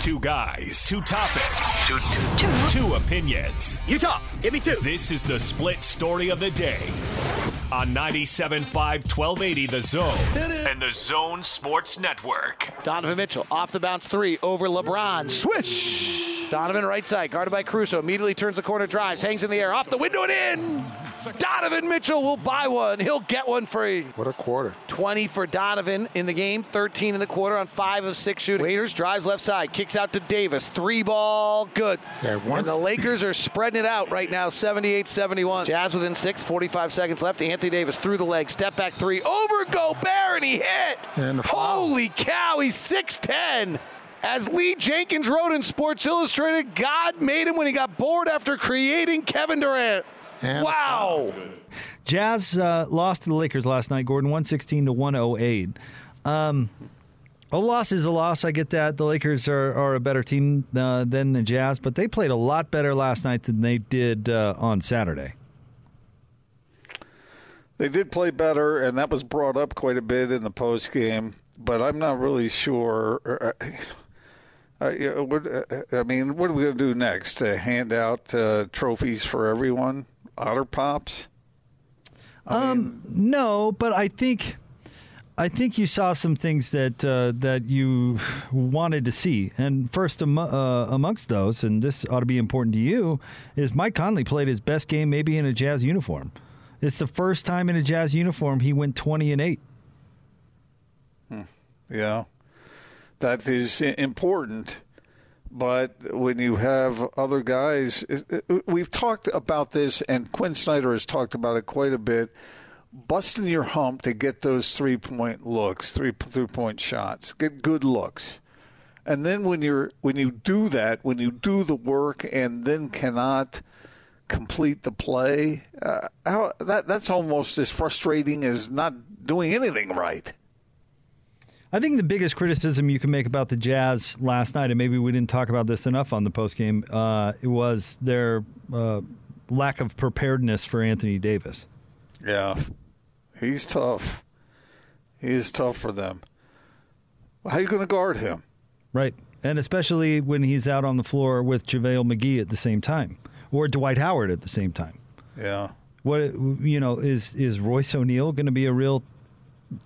Two guys, two topics, two, two, two. two opinions. You talk. Give me two. This is the split story of the day on 97.5 1280 The Zone and The Zone Sports Network. Donovan Mitchell off the bounce three over LeBron. Swish! Donovan right side, guarded by Caruso. Immediately turns the corner, drives, hangs in the air, off the window and in. Donovan Mitchell will buy one. He'll get one free. What a quarter. 20 for Donovan in the game, 13 in the quarter on 5 of 6 shooting. Waiters drives left side, kicks out to Davis. Three ball, good. Yeah, and the Lakers are spreading it out right now, 78 71. Jazz within 6, 45 seconds left. Anthony Davis through the leg, step back three, over Gobert, and he hit. And. Holy cow, he's 6'10. As Lee Jenkins wrote in Sports Illustrated, God made him when he got bored after creating Kevin Durant. And wow. Jazz uh, lost to the Lakers last night, Gordon, 116 to 108. Um, a loss is a loss. I get that. The Lakers are, are a better team uh, than the Jazz, but they played a lot better last night than they did uh, on Saturday. They did play better, and that was brought up quite a bit in the post game. But I'm not really sure. Uh, uh, yeah, what, uh, I mean, what are we going to do next? To hand out uh, trophies for everyone? Otter pops? Um, no, but I think I think you saw some things that uh, that you wanted to see. And first amo- uh, amongst those, and this ought to be important to you, is Mike Conley played his best game maybe in a Jazz uniform. It's the first time in a Jazz uniform he went twenty and eight. Yeah, that is important. But when you have other guys, we've talked about this, and Quin Snyder has talked about it quite a bit. Busting your hump to get those three point looks, three three point shots, get good looks, and then when you're when you do that, when you do the work, and then cannot complete the play, uh, how, that that's almost as frustrating as not doing anything right. I think the biggest criticism you can make about the Jazz last night, and maybe we didn't talk about this enough on the postgame, uh, it was their uh, lack of preparedness for Anthony Davis. Yeah, he's tough. He's tough for them. How are you going to guard him? Right. And especially when he's out on the floor with JaVale McGee at the same time or Dwight Howard at the same time. Yeah. What you know is is Royce O'Neale going to be a real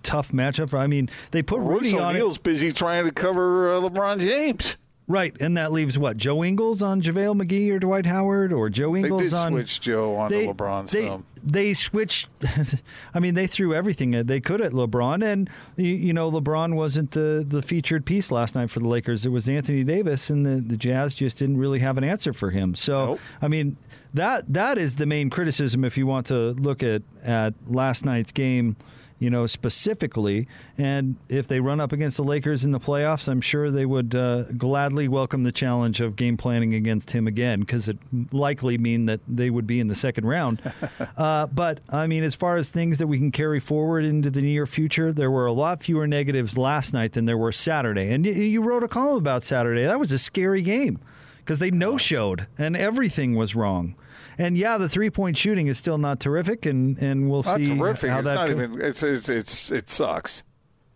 tough matchup? For, I mean, they put Rudy on O'Neale's busy trying to cover uh, LeBron James. right? And that leaves what Joe Ingles on JaVale McGee or Dwight Howard or Joe They Ingles did on switch Joe onto they, LeBron They, some. they switched. I mean, they threw everything they could at LeBron, and you, you know, LeBron wasn't the the featured piece last night for the Lakers. It was Anthony Davis, and the, the Jazz just didn't really have an answer for him. So, Nope. I mean, that that is the main criticism if you want to look at at last night's game. You know specifically, and if they run up against the Lakers in the playoffs, I'm sure they would uh, gladly welcome the challenge of game planning against him again, because it likely mean that they would be in the second round. uh, but I mean, as far as things that we can carry forward into the near future, there were a lot fewer negatives last night than there were Saturday. And y- you wrote a column about Saturday. That was a scary game because they no showed and everything was wrong. And yeah, the three point shooting is still not terrific, and, and we'll Not see terrific. how It's that not go- even. It's, it's it's it sucks.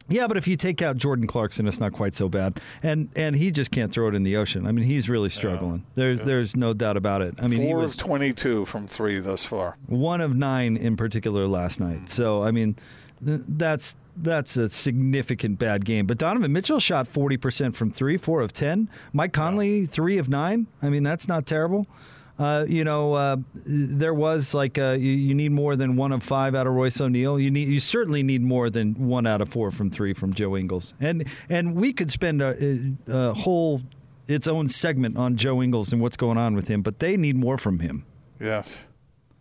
yeah, but if you take out Jordan Clarkson, it's not quite so bad. And and he just can't throw it in the ocean. I mean, he's really struggling. There, There's no doubt about it. I mean, he Four was of twenty-two from three thus far. one of nine in particular last night. Hmm. So I mean, th- that's that's a significant bad game. But Donovan Mitchell shot forty percent from three, four of ten. Mike Conley three of nine. I mean, that's not terrible. Uh, you know, uh, there was like uh, you, you need more than one of five out of Royce O'Neale. You need, you certainly need more than one out of four from three from Joe Ingles. And and we could spend a, a whole its own segment on Joe Ingles and what's going on with him, but they need more from him. Yes.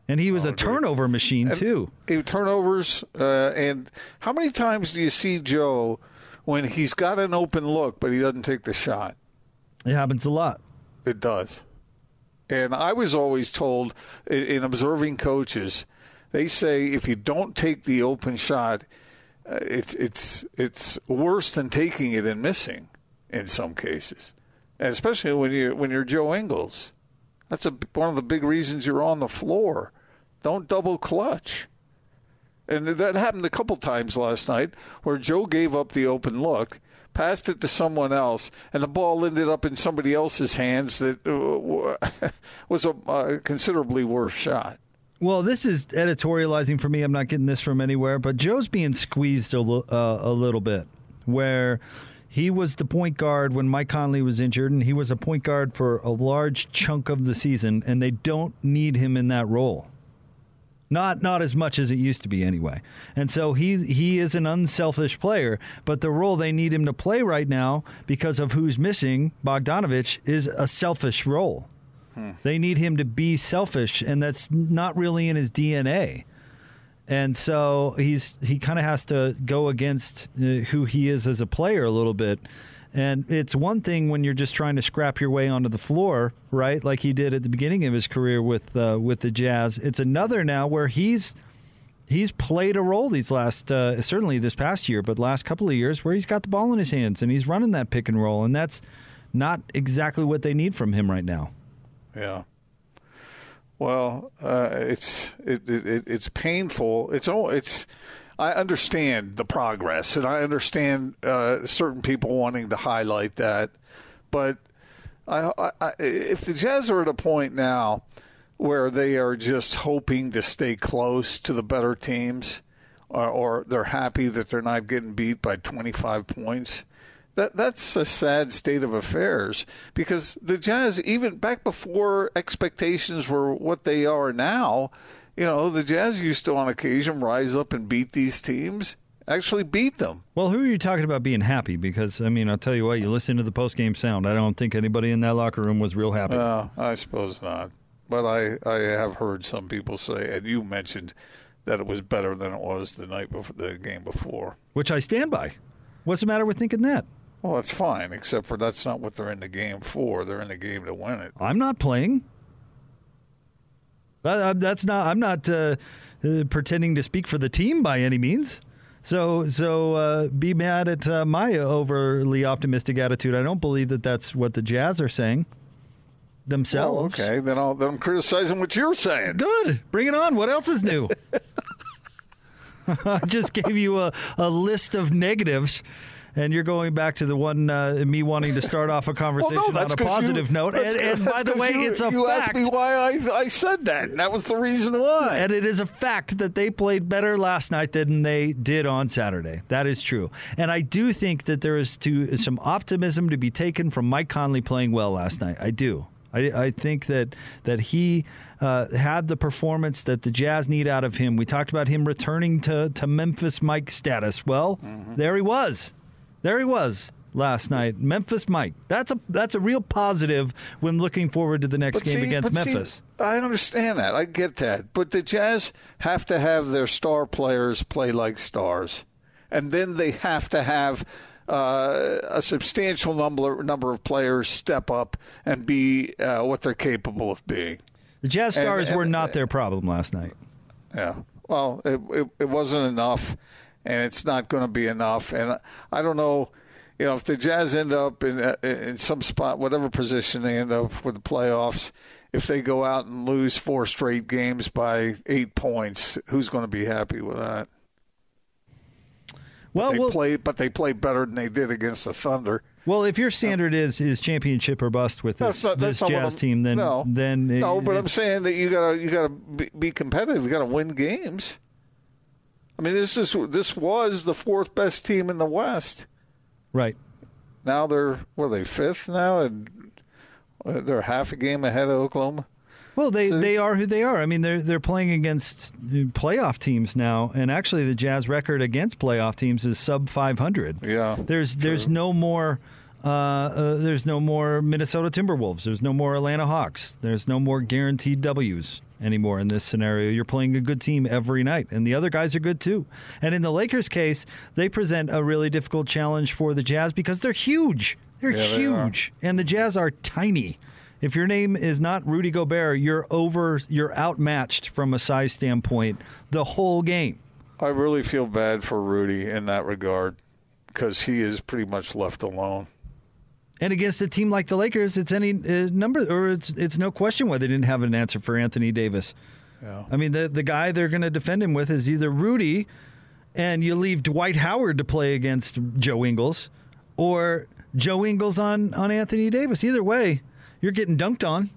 And he was a turnover machine And- too. Turnovers, uh, and how many times do you see Joe when he's got an open look but he doesn't take the shot? It happens a lot. It does. And I was always told in observing coaches, they say if you don't take the open shot, uh, it's it's it's worse than taking it and missing in some cases, and especially when you when you're Joe Ingles. That's a, one of the big reasons you're on the floor. Don't double clutch. And that happened a couple times last night where Joe gave up the open look, passed it to someone else, and the ball ended up in somebody else's hands that uh, was a considerably worse shot. Well, this is editorializing for me. I'm not getting this from anywhere, but Joe's being squeezed a, l- uh, a little bit, where he was the point guard when Mike Conley was injured, and he was a point guard for a large chunk of the season, and they don't need him in that role. Not not as much as it used to be anyway. And so he he is an unselfish player, but the role they need him to play right now because of who's missing, Bogdanovich, is a selfish role. They need him to be selfish, and that's not really in his DNA. And so he's he kind of has to go against uh, who he is as a player a little bit. And it's one thing when you're just trying to scrap your way onto the floor, right? Like he did at the beginning of his career with uh, with the Jazz. It's another now where he's he's played a role these last uh, certainly this past year, but last couple of years where he's got the ball in his hands and he's running that pick and roll, and that's not exactly what they need from him right now. Yeah. Well, uh, it's it, it, it's painful. It's all it's. I understand the progress, and I understand uh, certain people wanting to highlight that, but I, I, if the Jazz are at a point now where they are just hoping to stay close to the better teams, or, or they're happy that they're not getting beat by 25 points, that that's a sad state of affairs because the Jazz, even back before expectations were what they are now, you know, the Jazz used to on occasion rise up and beat these teams, actually beat them. Well, who are you talking about being happy? Because I mean, I'll tell you what, you listen to the post game sound. I don't think anybody in that locker room was real happy. Uh, I suppose not, but I I have heard some people say, and you mentioned that it was better than it was the night before the game before. Which I stand by. What's the matter with thinking that? Well, that's fine, except for that's not what they're in the game for. They're in the game to win it. I'm not playing. That- That's not. I'm not uh, uh, pretending to speak for the team by any means. So, so uh, be mad at uh, my overly optimistic attitude. I don't believe that that's what the Jazz are saying themselves. Well, okay, then I'll then I'm criticizing what you're saying. Good. Bring it on. What else is new? I just gave you a, a list of negatives, and you're going back to the one uh, me wanting to start off a conversation on a positive you- note. And, and by the way, you, it's a you fact. asked me why I, I said that, that was the reason why. And it is a fact that they played better last night than they did on Saturday. That is true. And I do think that there is to, some optimism to be taken from Mike Conley playing well last night. I do. I, I think that that he uh, had the performance that the Jazz need out of him. We talked about him returning to, to Memphis Mike status. Well, there he was. There he was last night. Memphis Mike. That's a that's a real positive when looking forward to the next But game see- against but see, Memphis. I understand that. I get that. But the Jazz have to have their star players play like stars, and then they have to have uh, a substantial number number of players step up and be uh, what they're capable of being. The Jazz And- Stars and- were not their problem last night. Yeah. Well, it, it, it wasn't enough, and it's not going to be enough. And I don't know, you know, if the Jazz end up in uh, in some spot, whatever position they end up for the playoffs, if they go out and lose four straight games by eight points, who's going to be happy with that? Well, They well, play, but they played better than they did against the Thunder. well, if your standard is is championship or bust with this, not, this that's not what Jazz team, then no, then it- no. But it- I'm saying that you gotta you gotta be, be competitive. You gotta win games. I mean, this is this was the fourth best team in the West. right. Now they're what are they fifth now, and uh, they're half a game ahead of Oklahoma. Well, they, So- they are who they are. I mean, they're they're playing against playoff teams now, and actually, the Jazz record against playoff teams is sub 500. Yeah, There's there's no more. Uh, uh, there's no more Minnesota Timberwolves. There's no more Atlanta Hawks. There's no more guaranteed W's anymore in this scenario. You're playing a good team every night, and the other guys are good too. And in the Lakers' case, they present a really difficult challenge for the Jazz because they're huge. They're Yeah, they huge, and the Jazz are tiny. If your name is not Rudy Gobert, you're over. You're outmatched from a size standpoint the whole game. I really feel bad for Rudy in that regard because he is pretty much left alone. And against a team like the Lakers, it's any uh, number, or it's it's no question why they didn't have an answer for Anthony Davis. Yeah. I mean, the the guy they're going to defend him with is either Rudy, and you leave Dwight Howard to play against Joe Ingles, or Joe Ingles on on Anthony Davis. Either way, you're getting dunked on.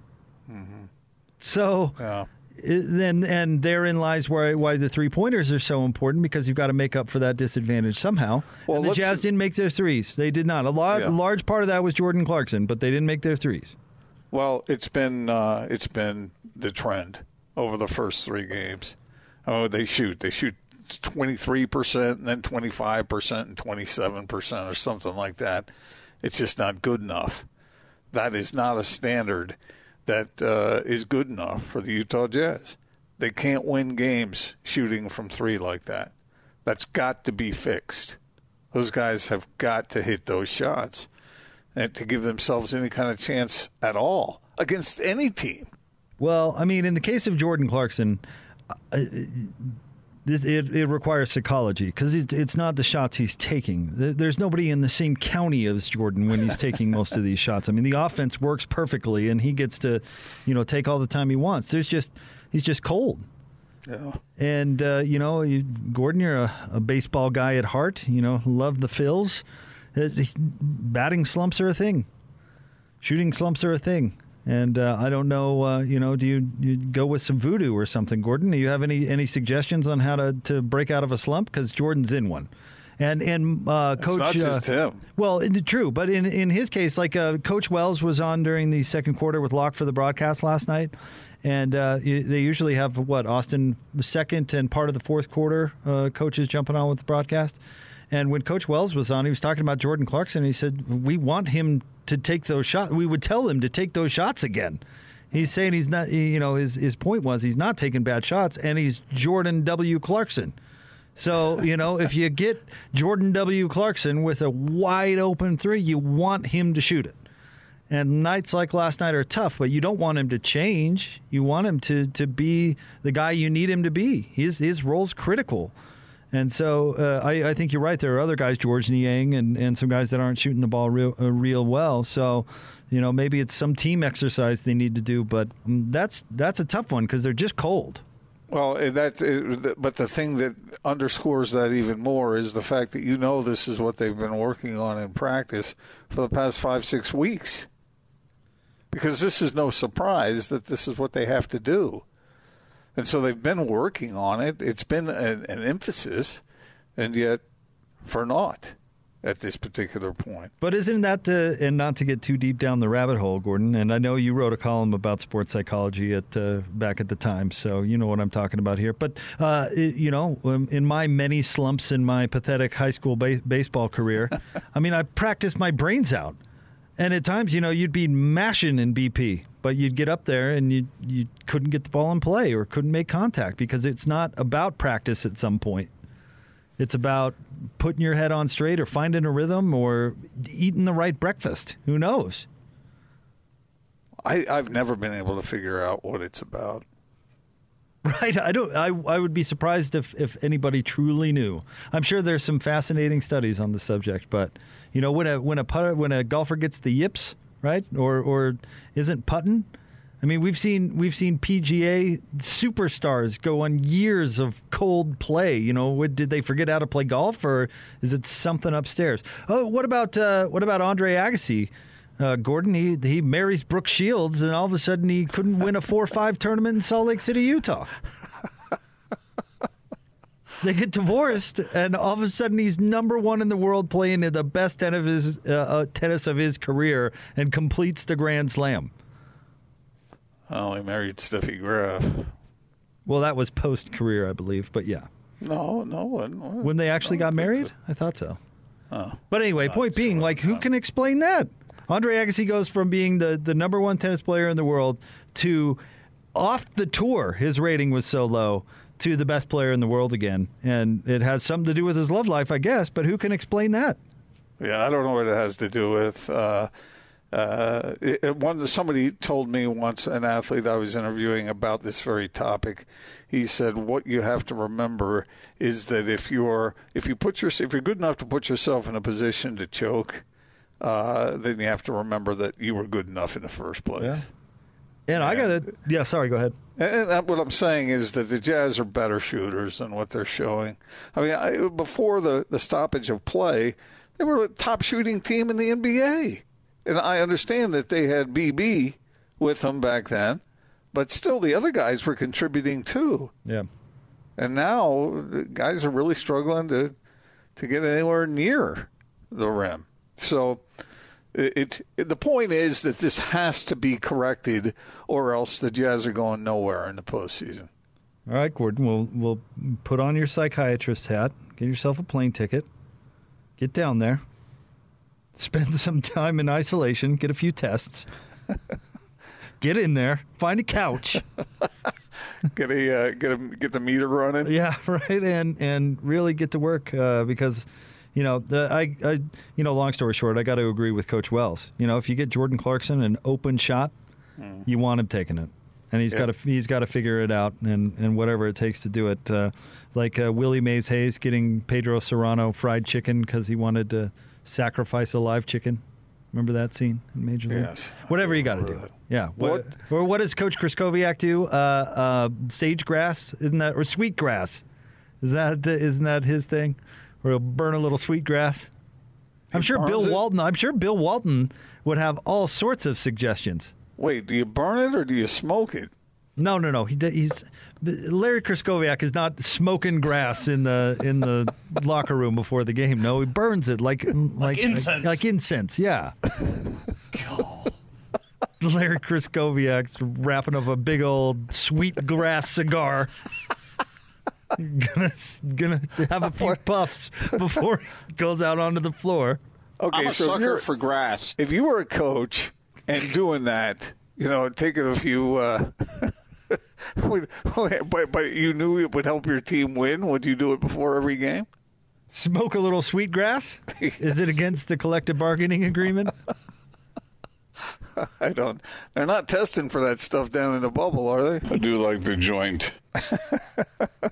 So Yeah. Then and therein lies why why the three pointers are so important because you've got to make up for that disadvantage somehow. Well, and the Jazz didn't make their threes. They did not. A large Yeah. large part of that was Jordan Clarkson, but they didn't make their threes. Well, it's been uh, it's been the trend over the first three games. Oh, they shoot. They shoot twenty three percent, and then twenty five percent, and twenty seven percent, or something like that. It's just not good enough. That is not a standard that uh, is good enough for the Utah Jazz. They can't win games shooting from three like that. That's got to be fixed. Those guys have got to hit those shots and to give themselves any kind of chance at all against any team. Well, I mean, in the case of Jordan Clarkson, uh, this, it, it requires psychology because it's, it's not the shots he's taking. There's nobody in the same county as Jordan when he's taking most of these shots. I mean, the offense works perfectly, and he gets to, you know, take all the time he wants. There's just he's just cold. Yeah. And uh, you know, you, Gordon, you're a, a baseball guy at heart. You know, love the fills. Uh, batting slumps are a thing. Shooting slumps are a thing. And uh, I don't know. Uh, you know, do you, you go with some voodoo or something, Gordon? Do you have any any suggestions on how to, to break out of a slump? Because Jordan's in one. And and uh, coach not just uh, him. well, true, but in in his case, like uh, Coach Wells was on during the second quarter with Locke for the broadcast last night, and uh, they usually have what Austin the second and part of the fourth quarter uh, coaches jumping on with the broadcast. And when Coach Wells was on, he was talking about Jordan Clarkson. He said, "We want him to take those shots. We would tell him to take those shots again." He's saying he's not. You know, his his point was he's not taking bad shots, and he's Jordan W. Clarkson. So, you know, if you get Jordan W. Clarkson with a wide open three, you want him to shoot it. And nights like last night are tough, but you don't want him to change. You want him to to be the guy you need him to be. His his role's critical. And so uh, I, I think you're right. There are other guys, Georges Niang, and, and some guys that aren't shooting the ball real, uh, real well. So, you know, maybe it's some team exercise they need to do. But um, that's that's a tough one because they're just cold. Well, and that, uh, but the thing that underscores that even more is the fact that you know this is what they've been working on in practice for the past five, six weeks. Because this is no surprise that this is what they have to do. And so they've been working on it. It's been an, an emphasis, and yet for naught at this particular point. But isn't that the and not to get too deep down the rabbit hole, Gordon? And I know you wrote a column about sports psychology at uh, back at the time, so you know what I'm talking about here. But uh, it- you know, um, in my many slumps in my pathetic high school ba- baseball career, I mean, I practiced my brains out, and at times, you know, you'd be mashing in BP, but you'd get up there and you you couldn't get the ball in play or couldn't make contact because it's not about practice at some point. It's about putting your head on straight or finding a rhythm or eating the right breakfast. Who knows? I, I've never been able to figure out what it's about. Right? I don't I I would be surprised if if anybody truly knew. I'm sure there's some fascinating studies on the subject, but you know, when a when a putter when a golfer gets the yips, right? Or or isn't putting I mean, we've seen we've seen PGA superstars go on years of cold play. You know, what, did they forget how to play golf, or is it something upstairs? Oh, what about uh, what about Andre Agassi? Uh, Gordon, he he marries Brooke Shields, and all of a sudden he couldn't win a four-five tournament in Salt Lake City, Utah. They get divorced, and all of a sudden he's number one in the world, playing the best tennis of his, uh, uh, tennis of his career, and completes the Grand Slam. Oh, he married Steffi Graf. Well, that was post career, I believe, but yeah. No, no one. When they actually got married, so. I thought so. Oh. But anyway, point being, like, who can explain that? Andre Agassi goes from being the, the number one tennis player in the world to off the tour, his rating was so low, to the best player in the world again. And it has something to do with his love life, I guess, but who can explain that? Yeah, I don't know what it has to do with. Uh, uh, it, it- one somebody told me once, an athlete I was interviewing about this very topic. He said, "What you have to remember is that if you're if you put your if you're good enough to put yourself in a position to choke, uh, then you have to remember that you were good enough in the first place." Yeah. And I got to, yeah, sorry, go ahead. And what I'm saying is that the Jazz are better shooters than what they're showing. I mean, I, before the, the stoppage of play, They were a top shooting team in the NBA. And I understand that they had BB with them back then, but still the other guys were contributing too. Yeah. And now guys are really struggling to to get anywhere near the rim. So it, it, the point is that this has to be corrected, or else the Jazz are going nowhere in the postseason. All right, Gordon. We'll we'll put on your psychiatrist hat. Get yourself a plane ticket. Get down there. Spend some time in isolation. Get a few tests. get in there. Find a couch. get a uh, get a get the meter running. Yeah, right. And and really get to work uh, because you know, the, I, I, you know, long story short, I got to agree with Coach Wells. You know, if you get Jordan Clarkson an open shot, mm. you want him taking it, and he's got to he's got to figure it out, and and whatever it takes to do it. Uh, like uh, Willie Mays Hayes getting Pedro Cerrano fried chicken because he wanted to sacrifice a live chicken. Remember that scene in Major League? Yes. Whatever you got to do. Yeah. What, what, or what does Coach Krystkowiak do? Uh, uh, sage grass, isn't that or sweet grass? Is that isn't that his thing? Or he'll burn a little sweet grass. I'm sure Bill it? Walton. I'm sure Bill Walton would have all sorts of suggestions. Wait, do you burn it or do you smoke it? No, no, no. He, he's Larry Krystkowiak is not smoking grass in the in the locker room before the game. No, he burns it like like, like incense. Like, like incense, yeah. Larry Krystkowiak's wrapping up a big old sweet grass cigar gonna gonna have a few puffs before he goes out onto the floor. Okay, I'm a so sucker for grass. If you were a coach and doing that, you know, taking a few. Uh, but but you knew it would help your team win. Would you do it before every game? Smoke a little sweet grass? yes. Is it against the collective bargaining agreement? I don't. They're not testing for that stuff down in the bubble, are they? I do like the joint.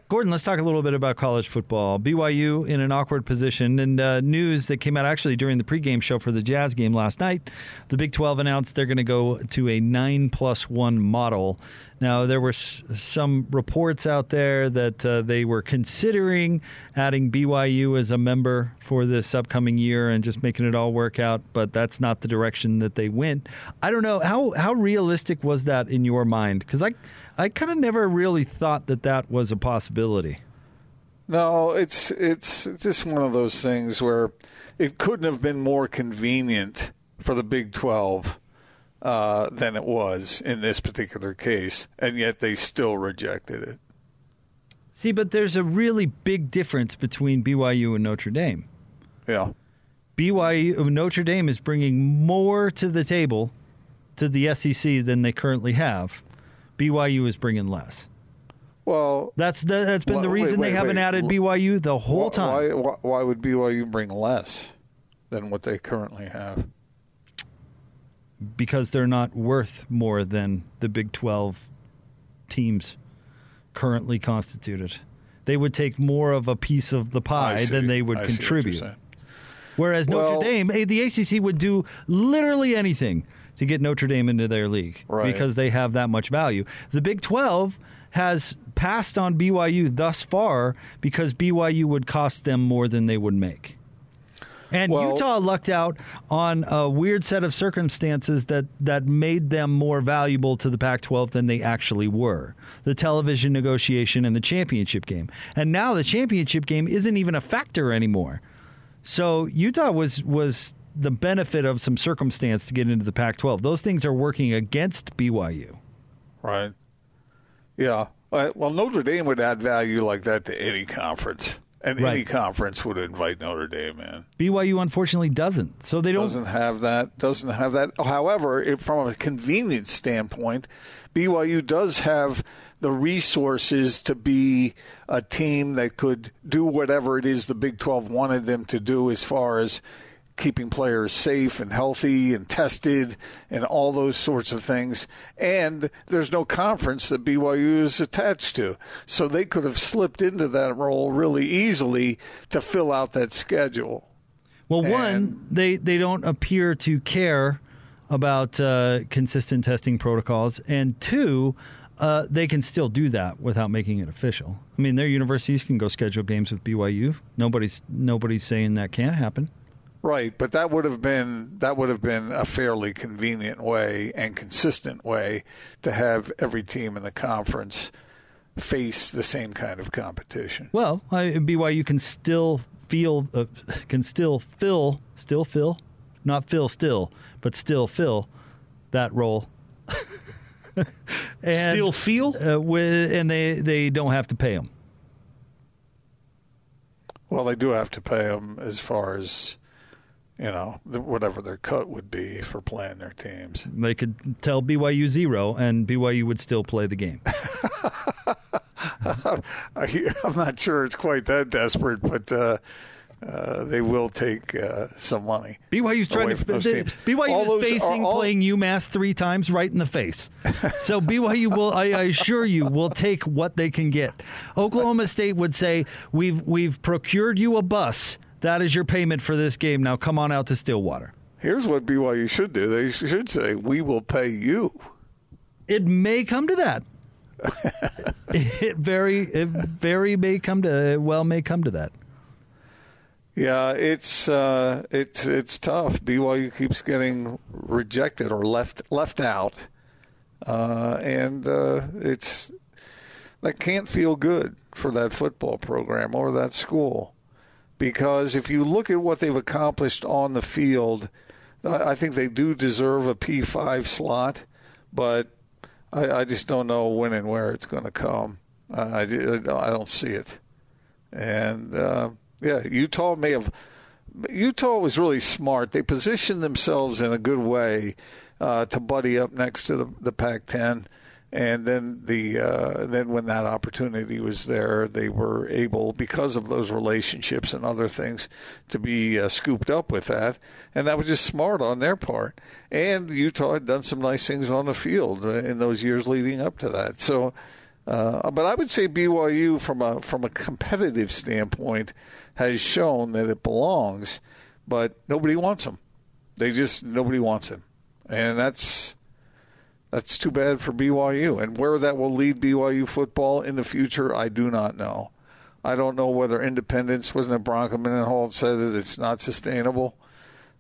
Gordon, let's talk a little bit about college football. BYU in an awkward position, and uh, news that came out actually during the pregame show for the Jazz game last night. The Big 12 announced they're going to go to a nine plus one model. Now, there were s- some reports out there that uh, they were considering adding BYU as a member for this upcoming year and just making it all work out, but that's not the direction that they went. I don't know how how realistic was that in your mind? Because I I kind of never really thought that that was a possibility. No, it's it's just one of those things where it couldn't have been more convenient for the Big Twelve uh, than it was in this particular case, and yet they still rejected it. See, but there's a really big difference between BYU and Notre Dame. Yeah. BYU Notre Dame is bringing more to the table to the SEC than they currently have. BYU is bringing less. Well, that's the, that's been the reason wait, wait, they haven't wait. added BYU the whole time. Why, why would BYU bring less than what they currently have? Because they're not worth more than the Big 12 teams currently constituted. They would take more of a piece of the pie than they would I contribute. Whereas well, Notre Dame, eh, the ACC would do literally anything to get Notre Dame into their league right. because they have that much value. The Big 12 has passed on BYU thus far because BYU would cost them more than they would make. And well, Utah lucked out on a weird set of circumstances that, that made them more valuable to the Pac 12 than they actually were the television negotiation and the championship game. And now the championship game isn't even a factor anymore. So Utah was, was the benefit of some circumstance to get into the Pac 12. Those things are working against BYU. Right. Yeah. Uh, well, Notre Dame would add value like that to any conference. And right. any conference would invite Notre Dame in. BYU unfortunately doesn't. So they don't doesn't have that. Doesn't have that. However, if, from a convenience standpoint, BYU does have the resources to be a team that could do whatever it is the Big 12 wanted them to do as far as keeping players safe and healthy and tested and all those sorts of things. And there's no conference that BYU is attached to. So they could have slipped into that role really easily to fill out that schedule. Well, and, one, they, they don't appear to care about uh, consistent testing protocols. And two, uh, they can still do that without making it official. I mean, their universities can go schedule games with BYU. Nobody's nobody's saying that can't happen. Right, but that would have been that would have been a fairly convenient way and consistent way to have every team in the conference face the same kind of competition. Well, I, BYU can still feel uh, can still fill still fill not fill still but still fill that role. and, still feel uh, with, and they they don't have to pay them. Well, they do have to pay them as far as you know, whatever their cut would be for playing their teams. They could tell BYU zero, and BYU would still play the game. I'm not sure it's quite that desperate, but uh, uh, they will take uh, some money. BYU's trying to. BYU is facing all, playing UMass three times right in the face. so BYU will, I, I, assure you, will take what they can get. Oklahoma State would say, "We've we've procured you a bus." That is your payment for this game. Now come on out to Stillwater. Here's what BYU should do. They should say, "We will pay you." It may come to that. it very, it very may come to. Well, may come to that. Yeah, it's uh, it's it's tough. BYU keeps getting rejected or left left out, uh, and uh, it's that can't feel good for that football program or that school because if you look at what they've accomplished on the field, I think they do deserve a P5 slot, but I, I just don't know when and where it's going to come. I, I don't see it. And uh, yeah, Utah may have. Utah was really smart. They positioned themselves in a good way uh, to buddy up next to the, the Pac-10 and then the uh, then when that opportunity was there, they were able because of those relationships and other things to be uh, scooped up with that, and that was just smart on their part. And Utah had done some nice things on the field uh, in those years leading up to that. So. Uh, but I would say BYU, from a from a competitive standpoint, has shown that it belongs, but nobody wants them. They just nobody wants him, and that's that's too bad for BYU. And where that will lead BYU football in the future, I do not know. I don't know whether independence wasn't it Bronco Mendenhall said that it's not sustainable,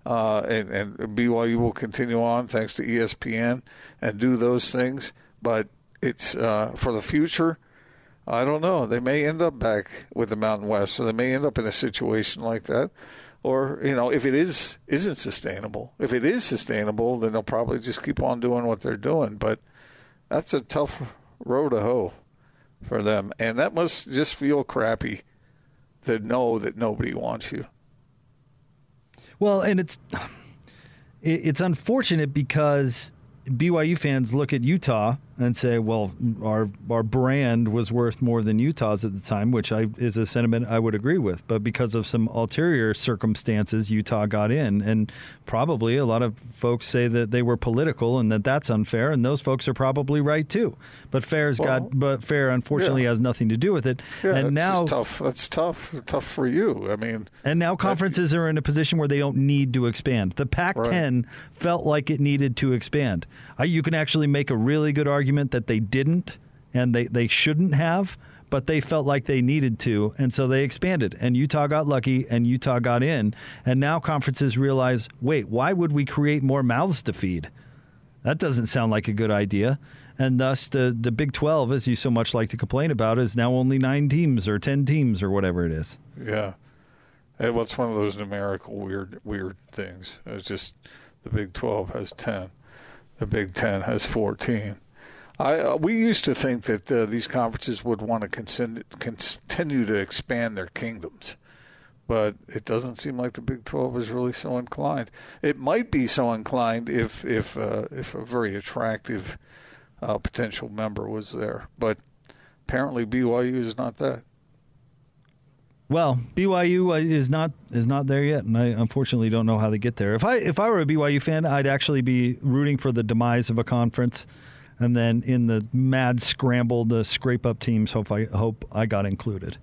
uh, and, and BYU will continue on thanks to ESPN and do those things. But it's uh, for the future. I don't know. They may end up back with the Mountain West, so they may end up in a situation like that or you know if it is isn't sustainable. If it is sustainable then they'll probably just keep on doing what they're doing. But that's a tough road to hoe for them. And that must just feel crappy to know that nobody wants you. Well and it's it's unfortunate because BYU fans look at Utah and say, "Well, our our brand was worth more than Utah's at the time," which I is a sentiment I would agree with. But because of some ulterior circumstances, Utah got in, and probably a lot of folks say that they were political and that that's unfair, and those folks are probably right too. But fair's well, got, but fair unfortunately yeah. has nothing to do with it. Yeah, and now tough. That's tough. Tough for you. I mean, and now conferences are in a position where they don't need to expand. The Pac-10 right. felt like it needed to expand. you can actually make a really good argument argument that they didn't and they, they shouldn't have, but they felt like they needed to. And so they expanded. And Utah got lucky and Utah got in. And now conferences realize wait, why would we create more mouths to feed? That doesn't sound like a good idea. And thus, the, the Big 12, as you so much like to complain about, is now only nine teams or 10 teams or whatever it is. Yeah. It, well, it's one of those numerical weird weird things. It's just the Big 12 has 10, the Big 10 has 14. I, uh, we used to think that uh, these conferences would want to continue, continue to expand their kingdoms, but it doesn't seem like the Big 12 is really so inclined. It might be so inclined if if uh, if a very attractive uh, potential member was there, but apparently BYU is not that. Well, BYU uh, is not is not there yet, and I unfortunately don't know how they get there. If I if I were a BYU fan, I'd actually be rooting for the demise of a conference and then in the mad scramble to scrape up teams, hope I hope I got included.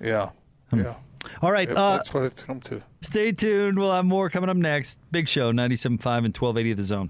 Yeah, hmm. yeah. All right, uh, that's what it's come to. Stay tuned. We'll have more coming up next. Big show, 97.5 and 1280 of the zone.